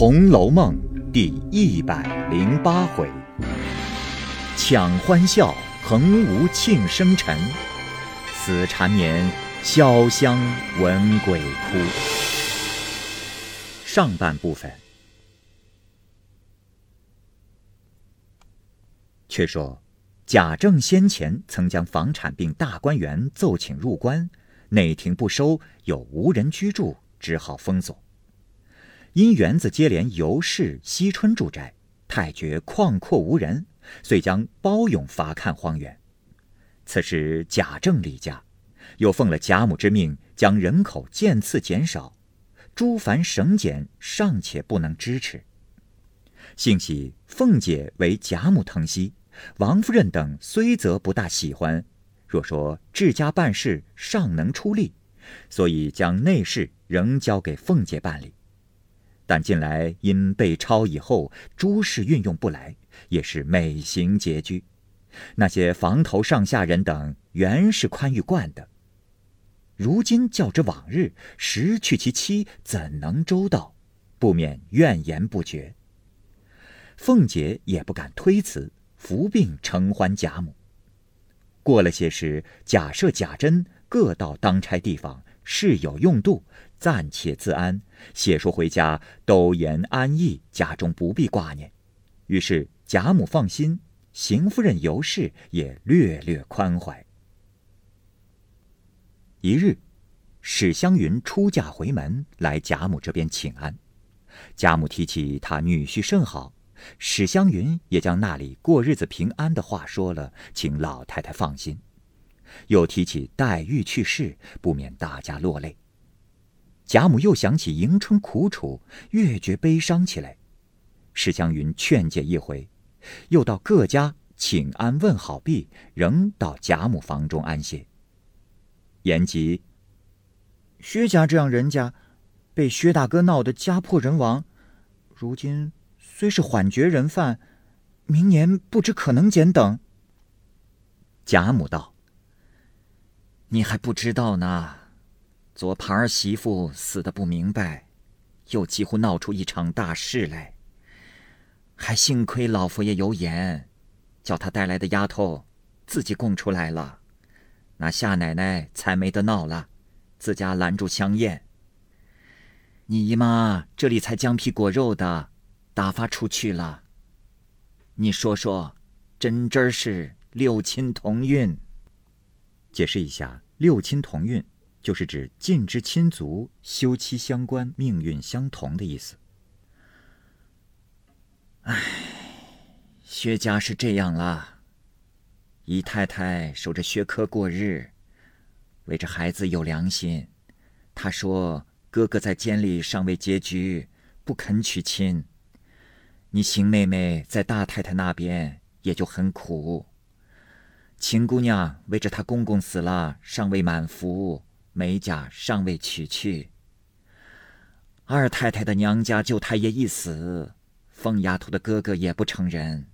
红楼梦》第一百零八回：抢欢笑，横无庆生辰；死缠绵，潇湘闻鬼哭。上半部分。却说，贾政先前曾将房产并大观园奏请入关，内廷不收，有无人居住，只好封锁。因园子接连尤氏、惜春住宅，太觉旷阔无人，遂将包勇罚看荒园。此时贾政离家，又奉了贾母之命，将人口渐次减少，诸凡省俭尚且不能支持。幸喜凤姐为贾母疼惜。王夫人等虽则不大喜欢，若说治家办事尚能出力，所以将内事仍交给凤姐办理。但近来因被抄以后，诸事运用不来，也是每行拮据。那些房头上下人等原是宽裕惯的，如今较之往日，时去其妻，怎能周到？不免怨言不绝。凤姐也不敢推辞。服病承还贾母。过了些时，假设贾珍各到当差地方，事有用度，暂且自安。写书回家，都言安逸，家中不必挂念。于是贾母放心，邢夫人尤氏也略略宽怀。一日，史湘云出嫁回门，来贾母这边请安。贾母提起她女婿甚好。史湘云也将那里过日子平安的话说了，请老太太放心。又提起黛玉去世，不免大家落泪。贾母又想起迎春苦楚，越觉悲伤起来。史湘云劝解一回，又到各家请安问好毕，仍到贾母房中安歇。言及薛家这样人家，被薛大哥闹得家破人亡，如今。虽是缓绝人犯，明年不知可能减等。贾母道：“你还不知道呢，昨盘儿媳妇死的不明白，又几乎闹出一场大事来。还幸亏老佛爷有眼，叫他带来的丫头自己供出来了，那夏奶奶才没得闹了，自家拦住香艳。你姨妈这里才将皮裹肉的。”打发出去了。你说说，真真是六亲同运。解释一下，六亲同运就是指近之亲族休戚相关、命运相同的意思。唉，薛家是这样了。姨太太守着薛科过日，为这孩子有良心。她说哥哥在监里尚未结局，不肯娶亲。你邢妹妹在大太太那边也就很苦。秦姑娘为着她公公死了，尚未满服，美甲尚未取去。二太太的娘家舅太爷一死，凤丫头的哥哥也不成人。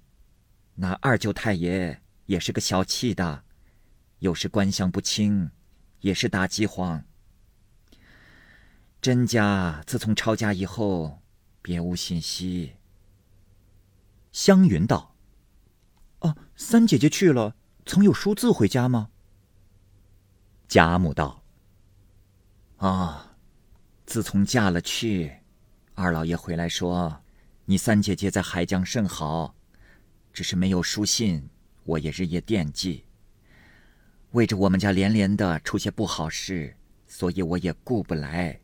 那二舅太爷也是个小气的，有时官相不清，也是打饥荒。甄家自从抄家以后，别无信息。湘云道：“哦，三姐姐去了，曾有书字回家吗？”贾母道：“啊，自从嫁了去，二老爷回来说，你三姐姐在海江甚好，只是没有书信，我也日夜惦记。为着我们家连连的出些不好事，所以我也顾不来。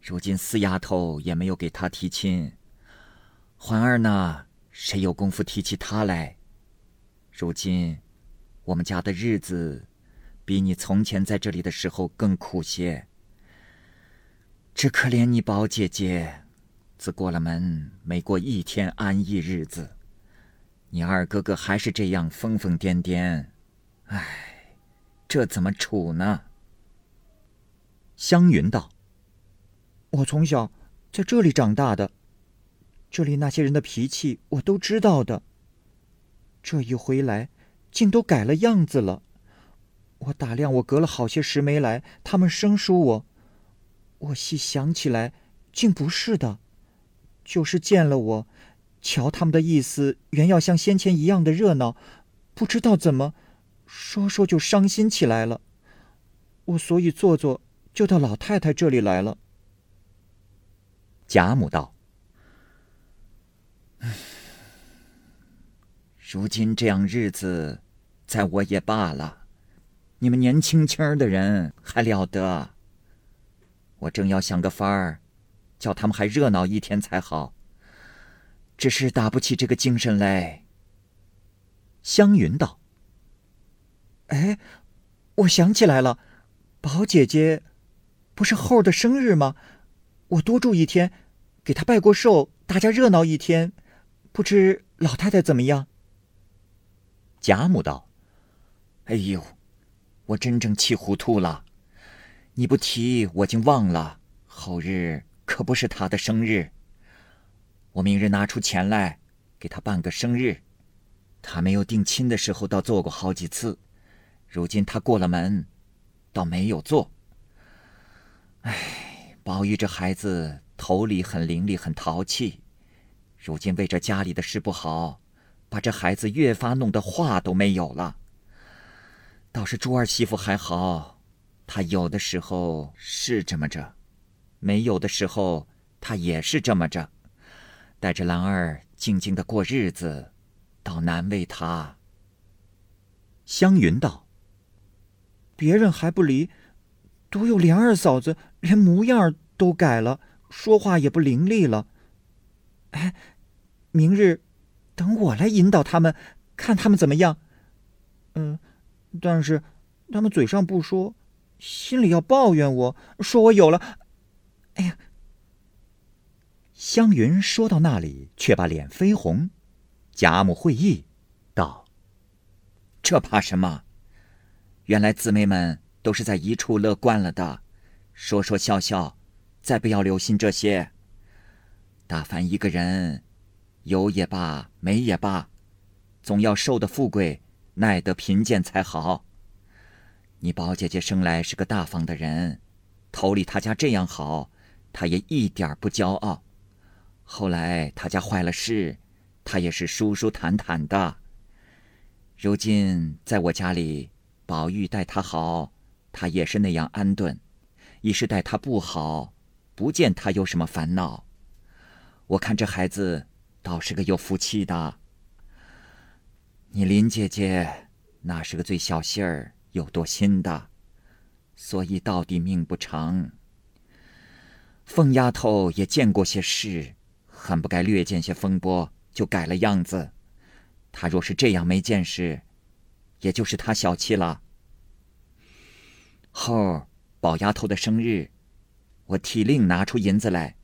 如今四丫头也没有给他提亲。”环儿呢？谁有功夫提起她来？如今，我们家的日子，比你从前在这里的时候更苦些。只可怜你宝姐姐，自过了门，没过一天安逸日子。你二哥哥还是这样疯疯癫癫，唉，这怎么处呢？湘云道：“我从小在这里长大的。”这里那些人的脾气我都知道的。这一回来，竟都改了样子了。我打量我隔了好些时没来，他们生疏我。我细想起来，竟不是的。就是见了我，瞧他们的意思，原要像先前一样的热闹，不知道怎么，说说就伤心起来了。我所以坐坐，就到老太太这里来了。贾母道：“如今这样日子，在我也罢了。你们年轻轻的人还了得？我正要想个法儿。”叫他们还热闹一天才好。只是打不起这个精神来。湘云道：“哎，我想起来了，宝姐姐不是后儿的生日吗？我多住一天，给她拜过寿，大家热闹一天。不知老太太怎么样？”贾母道：“哎呦，我真正气糊涂了。你不提，我竟忘了后日。”可不是他的生日。我明日拿出钱来，给他办个生日。他没有定亲的时候，倒做过好几次。如今他过了门，倒没有做。唉，宝玉这孩子头里很伶俐，很淘气。如今为这家里的事不好，把这孩子越发弄得话都没有了。倒是珠儿媳妇还好，她有的时候是这么着。没有的时候，她也是这么着，带着兰儿静静的过日子，倒难为她。湘云道：“别人还不离，独有莲二嫂子连模样都改了，说话也不伶俐了。哎，明日等我来引导他们，看他们怎么样。嗯，但是他们嘴上不说，心里要抱怨我，说我有了。”哎呀！湘云说到那里，却把脸绯红。贾母会意，道：“这怕什么？原来姊妹们都是在一处乐惯了的，说说笑笑，再不要留心这些。大凡一个人，有也罢，没也罢，总要受的富贵，耐得贫贱才好。你宝姐姐生来是个大方的人，头里她家这样好。”他也一点不骄傲，后来他家坏了事，他也是舒舒坦坦的。如今在我家里，宝玉待他好，他也是那样安顿；一是待他不好，不见他有什么烦恼。我看这孩子倒是个有福气的。你林姐姐那是个最小心儿、有多心的，所以到底命不长。凤丫头也见过些事，很不该略见些风波就改了样子。她若是这样没见识，也就是她小气了。后宝丫头的生日，我替令拿出银子来，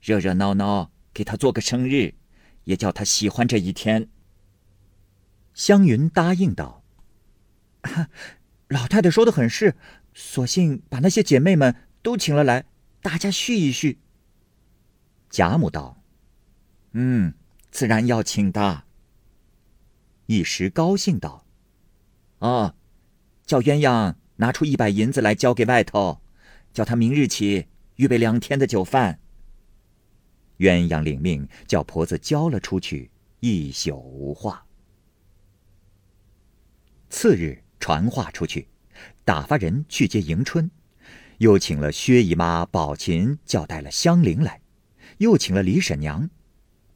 热热闹闹给她做个生日，也叫他喜欢这一天。湘云答应道：“ 老太太说的很是，索性把那些姐妹们都请了来。”大家叙一叙。贾母道：“嗯，自然要请的。”一时高兴道：“哦，叫鸳鸯拿出一百银子来交给外头，叫他明日起预备两天的酒饭。”鸳鸯领命，叫婆子交了出去，一宿无话。次日传话出去，打发人去接迎春。又请了薛姨妈、宝琴，叫带了香菱来，又请了李婶娘。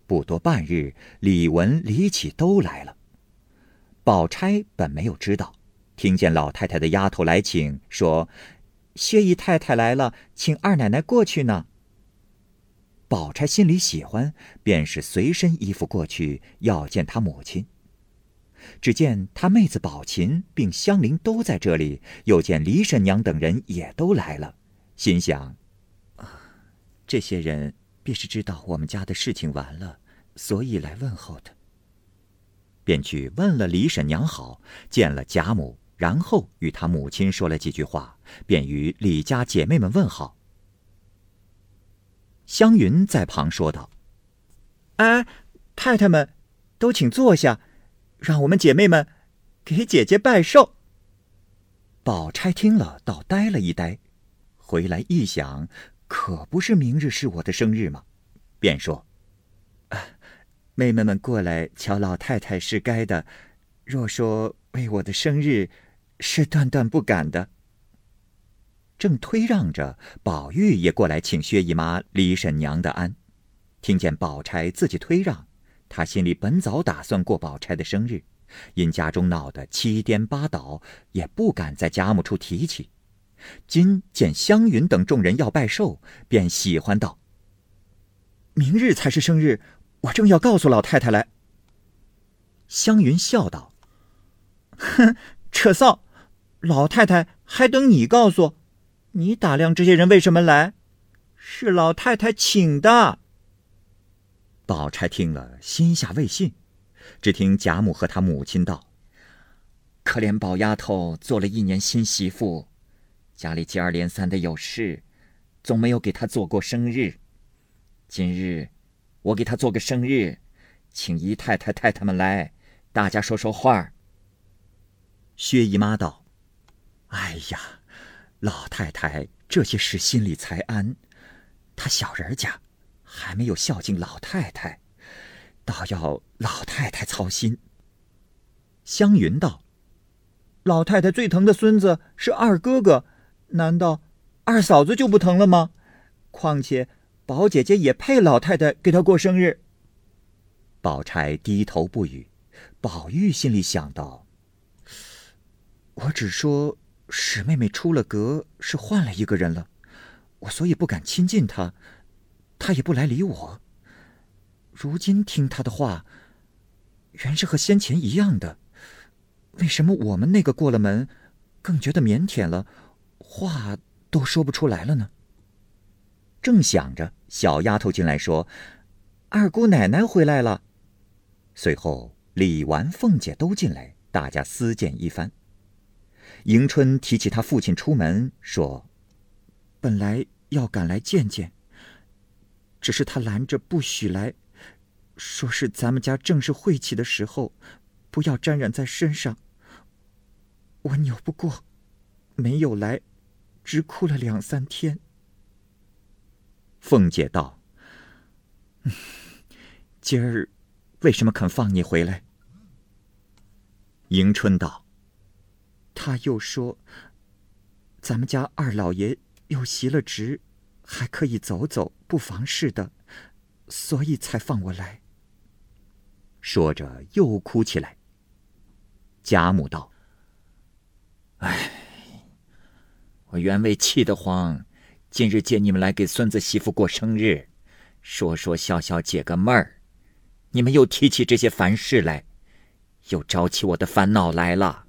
不多半日，李文、李启都来了。宝钗本没有知道，听见老太太的丫头来请，说：“薛姨太太来了，请二奶奶过去呢。”宝钗心里喜欢，便是随身衣服过去要见她母亲。只见他妹子宝琴并香菱都在这里，又见李婶娘等人也都来了，心想：这些人便是知道我们家的事情完了，所以来问候的。便去问了李婶娘好，见了贾母，然后与他母亲说了几句话，便与李家姐妹们问好。湘云在旁说道：“哎，太太们，都请坐下。”让我们姐妹们给姐姐拜寿。宝钗听了，倒呆了一呆，回来一想，可不是明日是我的生日吗？便说：“妹妹们过来瞧老太太是该的，若说为我的生日，是断断不敢的。正推让着，宝玉也过来请薛姨妈、李婶娘的安。听见宝钗自己推让，他心里本早打算过宝钗的生日，因家中闹得七颠八倒，也不敢在贾母处提起。今见湘云等众人要拜寿，便喜欢道：“明日才是生日，我正要告诉老太太来。”湘云笑道：“哼，扯臊！老太太还等你告诉？你打量这些人为什么来？是老太太请的。”宝钗听了，心下未信，只听贾母和她母亲道：“可怜宝丫头做了一年新媳妇。”家里接二连三的有事，总没有给她做过生日。今日我给她做个生日，请姨太太太太们来，大家说说话。薛姨妈道：“哎呀，老太太这些事心里才安，她小人家还没有孝敬老太太，倒要老太太操心。”湘云道：“老太太最疼的孙子是二哥哥。”难道二嫂子就不疼了吗？况且宝姐姐也配老太太给她过生日。宝钗低头不语，宝玉心里想到：我只说史妹妹出了阁，是换了一个人了，我所以不敢亲近她，她也不来理我。如今听她的话，原是和先前一样的，为什么我们那个过了门，更觉得腼腆了？话都说不出来了呢。正想着，小丫头进来说：“二姑奶奶回来了。”随后李纨、凤姐都进来，大家私见一番。迎春提起她父亲出门，说：“本来要赶来见见，只是他拦着不许来，说是咱们家正是晦气的时候，不要沾染在身上。我扭不过，没有来。”只哭了两三天。凤姐道：“ 今儿为什么肯放你回来？”迎春道：“他又说，咱们家二老爷又袭了职，还可以走走，不妨事的，所以才放我来。”说着又哭起来。贾母道：“哎。”我原为气得慌，今日见你们来给孙子媳妇过生日，说说笑笑解个闷儿，你们又提起这些烦事来，又招起我的烦恼来了。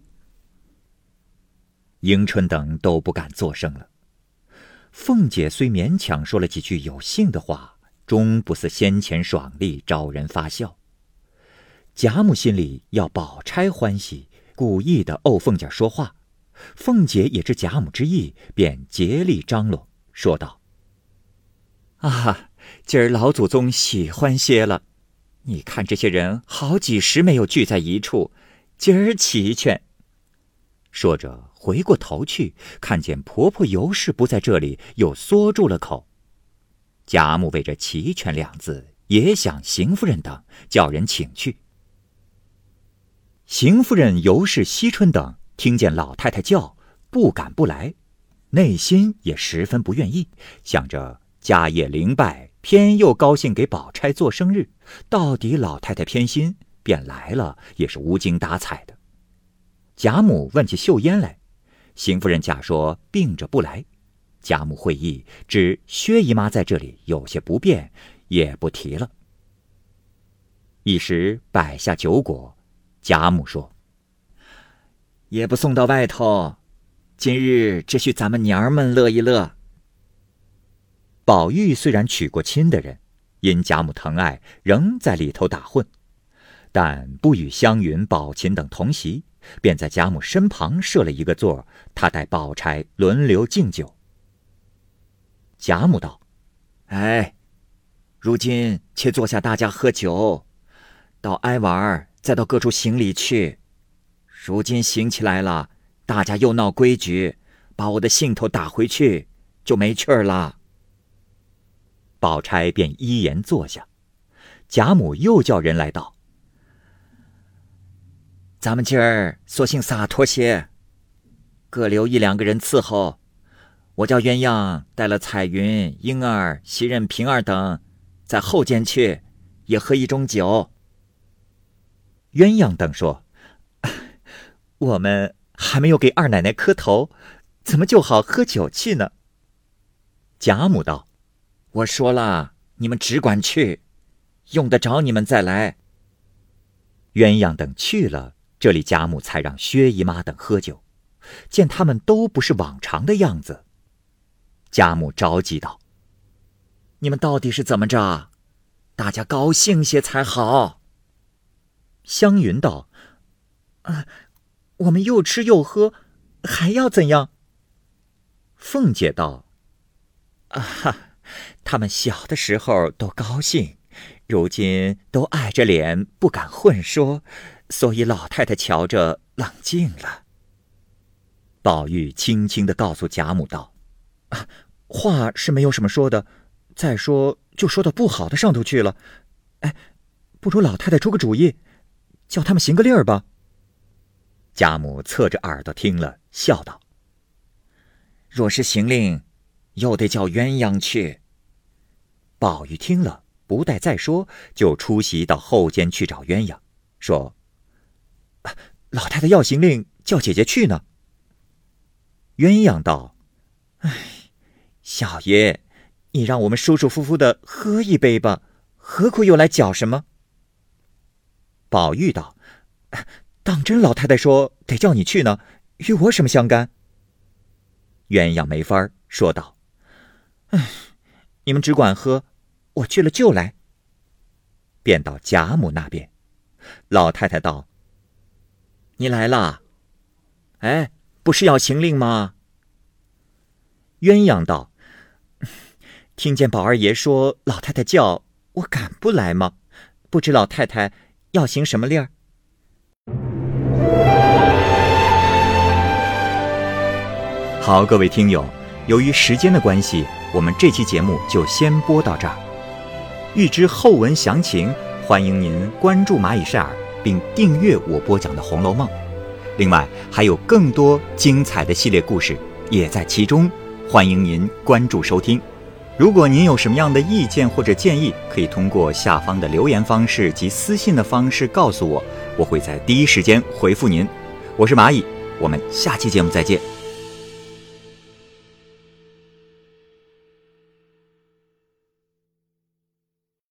迎春等都不敢作声了。凤姐虽勉强说了几句有信的话，终不似先前爽利，招人发笑。贾母心里要宝钗欢喜，故意的怄凤姐说话。凤姐也知贾母之意，便竭力张罗，说道：“啊，今儿老祖宗喜欢些了。你看这些人好几时没有聚在一处，今儿齐全。”说着回过头去，看见婆婆尤氏不在这里，又缩住了口。贾母为这“齐全”两字，也想邢夫人等叫人请去。邢夫人、尤氏、惜春等。听见老太太叫，不敢不来，内心也十分不愿意，想着家业灵败，偏又高兴给宝钗做生日，到底老太太偏心，便来了也是无精打采的。贾母问起秀烟来，邢夫人假说病着不来。贾母会意，知薛姨妈在这里有些不便，也不提了。一时摆下酒果，贾母说。也不送到外头，今日只许咱们娘儿们乐一乐。宝玉虽然娶过亲的人，因贾母疼爱，仍在里头打混，但不与湘云、宝琴等同席，便在贾母身旁设了一个座，他带宝钗轮流敬酒。贾母道：“哎，如今且坐下，大家喝酒，到挨玩儿再到各处行礼去。”如今行起来了，大家又闹规矩，把我的兴头打回去，就没趣儿了。宝钗便依言坐下，贾母又叫人来道：“咱们今儿索性洒脱些，各留一两个人伺候。我叫鸳鸯带了彩云、莺儿、袭人、平儿等，在后间去，也喝一盅酒。”鸳鸯等说：“ 我们还没有给二奶奶磕头，怎么就好喝酒去呢？”贾母道：“我说了，你们只管去。”用得着你们再来。鸳鸯等去了，这里贾母才让薛姨妈等喝酒。见他们都不是往常的样子，贾母着急道：“你们到底是怎么着？大家高兴些才好。”湘云道：“啊，我们又吃又喝，还要怎样？”凤姐道：“啊哈，他们小的时候都高兴。”如今都碍着脸，不敢混说，所以老太太瞧着冷静了。宝玉轻轻的告诉贾母道：“啊，话是没有什么说的，再说就说到不好的上头去了。哎，不如老太太出个主意，叫他们行个令儿吧。”贾母侧着耳朵听了，笑道：“若是行令，又得叫鸳鸯去。”宝玉听了。不待再说，就出席到后间去找鸳鸯，说：“老太太要行令，叫姐姐去呢。”鸳鸯道：“哎，小爷，你让我们舒舒服服的喝一杯吧，何苦又来搅什么？”宝玉道：“当真老太太说得叫你去呢，与我什么相干？”鸳鸯没法说道：“哎，你们只管喝。”我去了就来。便到贾母那边，老太太道：“你来了，哎，不是要行令吗？”鸳鸯道：“ 听见宝二爷说老太太叫我敢不来吗？不知老太太要行什么令儿？”好，各位听友，由于时间的关系，我们这期节目就先播到这儿。欲知后文详情，欢迎您关注蚂蚁晒尔，并订阅我播讲的《红楼梦》。另外，还有更多精彩的系列故事也在其中，欢迎您关注收听。如果您有什么样的意见或者建议，可以通过下方的留言方式及私信的方式告诉我，我会在第一时间回复您。我是蚂蚁，我们下期节目再见。